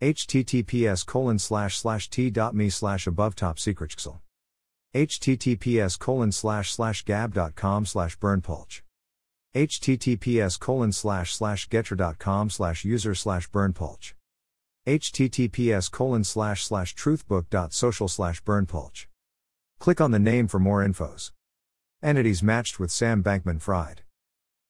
Https colon slash slash t.me slash above top secret https colon slash slash gab.com slash berndpulch https colon slash slash getter.com slash user slash berndpulch https colon slash slash truthbook.social slash berndpulch click on the name for more infos. Entities matched with sam bankman fried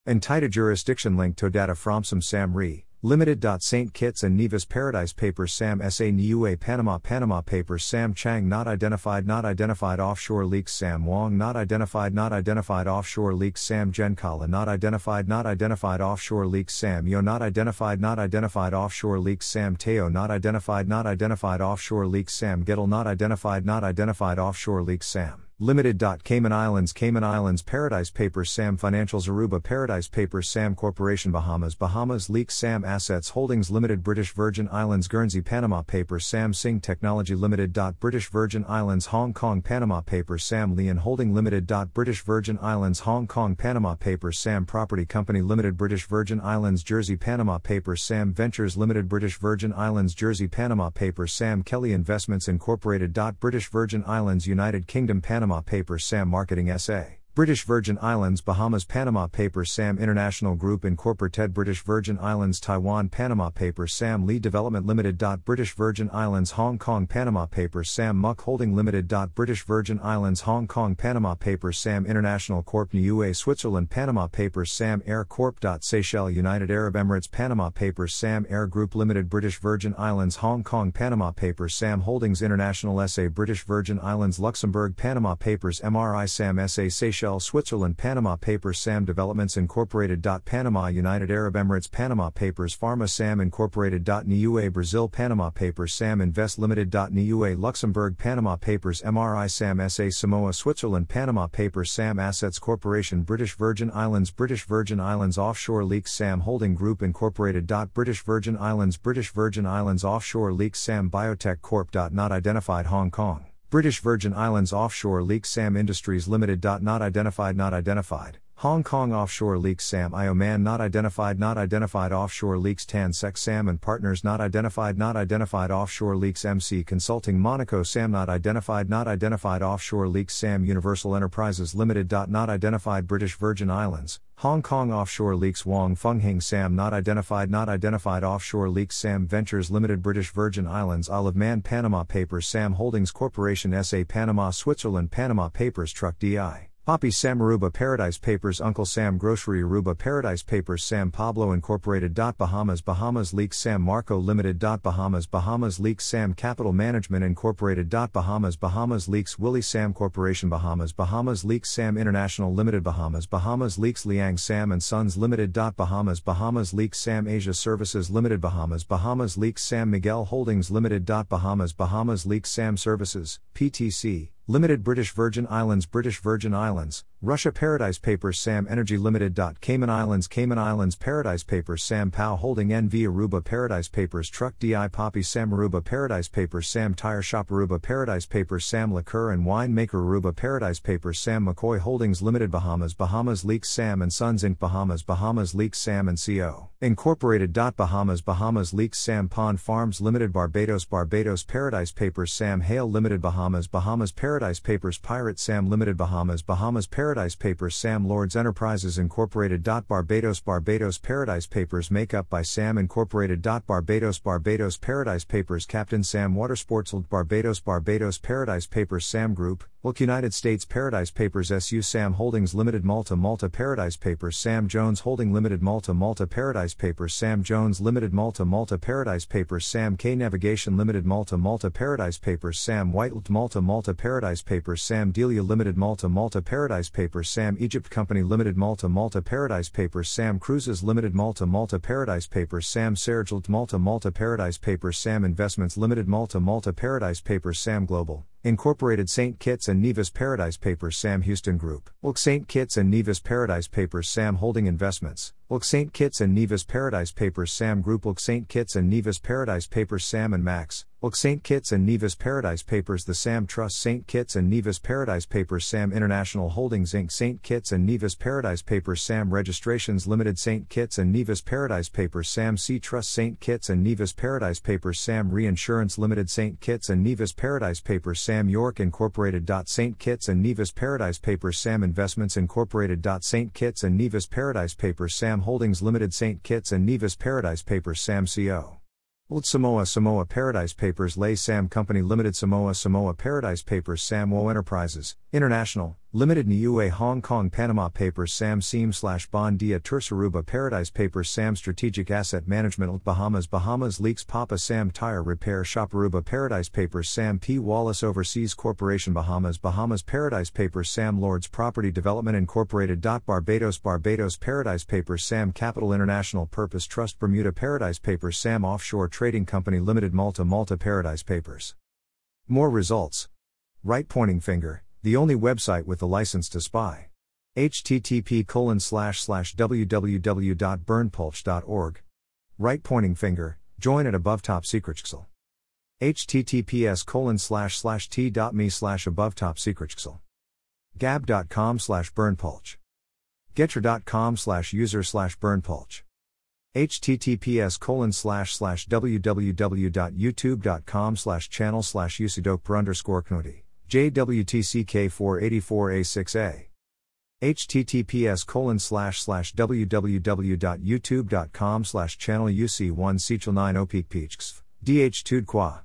entita jurisdiction link to data from some sam re Limited. St. Kitts and Nevis Paradise Papers Sam S.A. Niue Panama Panama Papers Sam Chang Not identified Not identified Offshore leaks Sam Wong Not identified Not identified Offshore leaks Sam Genkala Not identified Not identified Offshore leaks Sam Yo Not identified Not identified Offshore leaks Sam Teo Not identified Not identified Offshore leaks Sam Gettle Not identified Not identified Offshore leaks Sam Limited. Cayman Islands. Cayman Islands Paradise Papers. Sam Financials. Aruba Paradise Papers. Sam Corporation. Bahamas. Bahamas Leaks. Sam Assets Holdings Limited. British Virgin Islands. Guernsey Panama Papers. Sam Sing Technology Limited. British Virgin Islands. Hong Kong Panama Papers. Sam Leon Holding Limited. British Virgin Islands. Hong Kong Panama Papers. Sam Property Company Limited. British Virgin Islands. Jersey Panama Papers. Sam Ventures Limited. British Virgin Islands. Jersey Panama Papers. Sam Kelly Investments Incorporated. British Virgin Islands United Kingdom Panama Panama Papers Sam Marketing SA. British Virgin Islands Bahamas Panama Papers Sam International Group Incorporated British Virgin Islands Taiwan Panama Papers Sam Lee Development Limited. British Virgin Islands Hong Kong Panama Papers Sam Muck Holding Limited. British Virgin Islands Hong Kong Panama Papers Sam International Corp Niue Switzerland Panama Papers Sam Air Corp. Seychelles United Arab Emirates Panama Papers Sam Air Group Limited British Virgin Islands Hong Kong Panama Papers Sam Holdings International SA British Virgin Islands Luxembourg Panama Papers MRI Sam SA Seychelles Seychelles, Switzerland, Panama Papers, SAM Developments Incorporated. Panama, United Arab Emirates, Panama Papers, Pharma, SAM Incorporated. Niue, Brazil, Panama Papers, SAM Invest Limited. Niue, Luxembourg, Panama Papers, MRI, SAM SA, Samoa, Switzerland, Panama Papers, SAM Assets Corporation, British Virgin Islands, British Virgin Islands Offshore Leaks, SAM Holding Group Incorporated. British Virgin Islands, British Virgin Islands Offshore Leaks, SAM Biotech Corp. Not identified Hong Kong. British Virgin Islands Offshore Leaks SAM Industries Limited. Not identified, not identified. Hong Kong Offshore Leaks Sam Ioman Not Identified Not Identified Offshore Leaks. Tan Sec Sam and Partners Not Identified Not Identified Offshore Leaks. MC Consulting Monaco Sam Not Identified Not Identified Offshore Leaks. Sam Universal Enterprises Limited. Not Identified British Virgin Islands. Hong Kong Offshore Leaks Wong Fung Hing Sam Not Identified Not Identified Offshore Leaks. Sam Ventures Limited British Virgin Islands of Man Panama Papers. Sam Holdings Corporation SA Panama Switzerland Panama Papers Truck DI Poppy Sam Aruba Paradise Papers Uncle Sam Grocery Aruba Paradise Papers Sam Pablo Incorporated. Bahamas Bahamas Leaks Sam Marco Limited. Bahamas Bahamas Leaks Sam Capital Management Incorporated. Bahamas Bahamas Leaks Willie Sam Corporation Bahamas Bahamas Leaks Sam International Limited Bahamas Bahamas Leaks Liang Sam and Sons Limited. Bahamas Bahamas Leaks Sam Asia Services Limited Bahamas Bahamas Leaks Sam Miguel Holdings Limited. Bahamas Bahamas Leaks Sam Services, PTC, Limited British Virgin Islands British Virgin Islands, Russia Paradise Papers Sam Energy Limited. Cayman Islands Cayman Islands Paradise Papers Sam Pow Holding NV Aruba Paradise Papers Truck DI Poppy Sam Aruba Paradise Papers Sam Tire Shop Aruba Paradise Papers Sam Liquor and Wine Maker Aruba Paradise Papers Sam McCoy Holdings Limited Bahamas Bahamas Leaks Sam and Sons Inc. Bahamas Bahamas Leaks Sam and Co. Incorporated. Bahamas Bahamas Leaks Sam Pond Farms Limited Barbados Barbados Paradise Papers Sam Hale Limited Bahamas Bahamas Paradise Papers Pirate Sam Limited Bahamas Bahamas Paradise Paradise Papers Sam Lords Enterprises Incorporated. Barbados. Barbados Paradise Papers Makeup by Sam Incorporated. Barbados. Barbados Paradise Papers Captain Sam Watersports. Barbados. Barbados Paradise Papers Sam Group Wilk United States Paradise Papers SU Sam Holdings Limited Malta Malta Paradise Papers Sam Jones Holding Limited Malta Malta Paradise Papers Sam Jones Limited Malta Malta Paradise Papers Sam K Navigation Limited Malta Malta Paradise Papers Sam White Lt Malta Malta Paradise Papers Sam Delia Limited Malta Malta Paradise Papers Sam Egypt Company Limited Malta Malta Paradise Papers Sam Cruises Limited Malta Malta Paradise Papers Sam Sergelt Malta Malta Paradise Papers Sam Investments Limited Malta Malta Paradise Papers Sam Global Incorporated St. Kitts and Nevis Paradise Papers Sam Houston Group. Wilk St. Kitts and Nevis Paradise Papers Sam Holding Investments. Wilk St. Kitts and Nevis Paradise Papers Sam Group Wilk St. Kitts and Nevis Paradise Papers Sam and Max. Wilk St. Kitts and Nevis Paradise Papers The Sam Trust St. Kitts and Nevis Paradise Papers Sam International Holdings Inc. St. Kitts and Nevis Paradise Papers Sam Registrations Limited St. Kitts and Nevis Paradise Papers Sam C. Trust St. Kitts and Nevis Paradise Papers Sam Reinsurance Limited St. Kitts and Nevis Paradise Papers Sam York Incorporated. St. Kitts and Nevis Paradise Papers Sam Investments Incorporated. St. Kitts and Nevis Paradise Papers Sam Holdings Limited St. Kitts and Nevis Paradise Papers Sam Co. Old Samoa Samoa Paradise Papers Lay Sam Company Limited Samoa Samoa Paradise Papers Samwo Enterprises, International, Limited Niue Hong Kong Panama Papers Sam Seam slash Bondia Tursaruba Paradise Papers Sam Strategic Asset Management Bahamas Bahamas Leaks Papa Sam Tire Repair Shop Aruba Paradise Papers Sam P. Wallace Overseas Corporation Bahamas Bahamas Paradise Papers Sam Lords Property Development Incorporated. Barbados Barbados Paradise Papers Sam Capital International Purpose Trust Bermuda Paradise Papers Sam Offshore Trading Company Limited Malta Malta Paradise Papers. More results. Right pointing finger the only website with the license to spy. http colon slash slash www.berndpulch.org. Right pointing finger, join at above top secret https colon slash slash t.me slash above top secret gab.com slash berndpulch. Getter.com slash user slash berndpulch. Https colon slash slash www.youtube.com slash channel slash usidok underscore knuti JWTCK 484A6A. https colon slash slash www.youtube.com slash channel UC1 Sechel 9 Opik DH Tud Qua.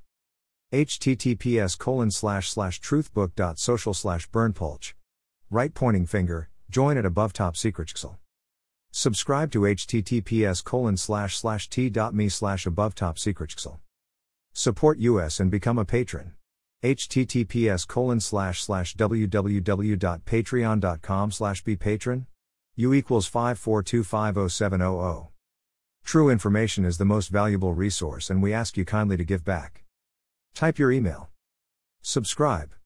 https colon slash slash truthbook.social slash berndpulch. Right pointing finger, join at above top secret Subscribe to https colon slash slash t.me slash above top secret Support us and become a patron https colon slash slash www.patreon.com slash bpatron u equals 542507000 true information is the most valuable resource and we ask you kindly to give back. Type your email. Subscribe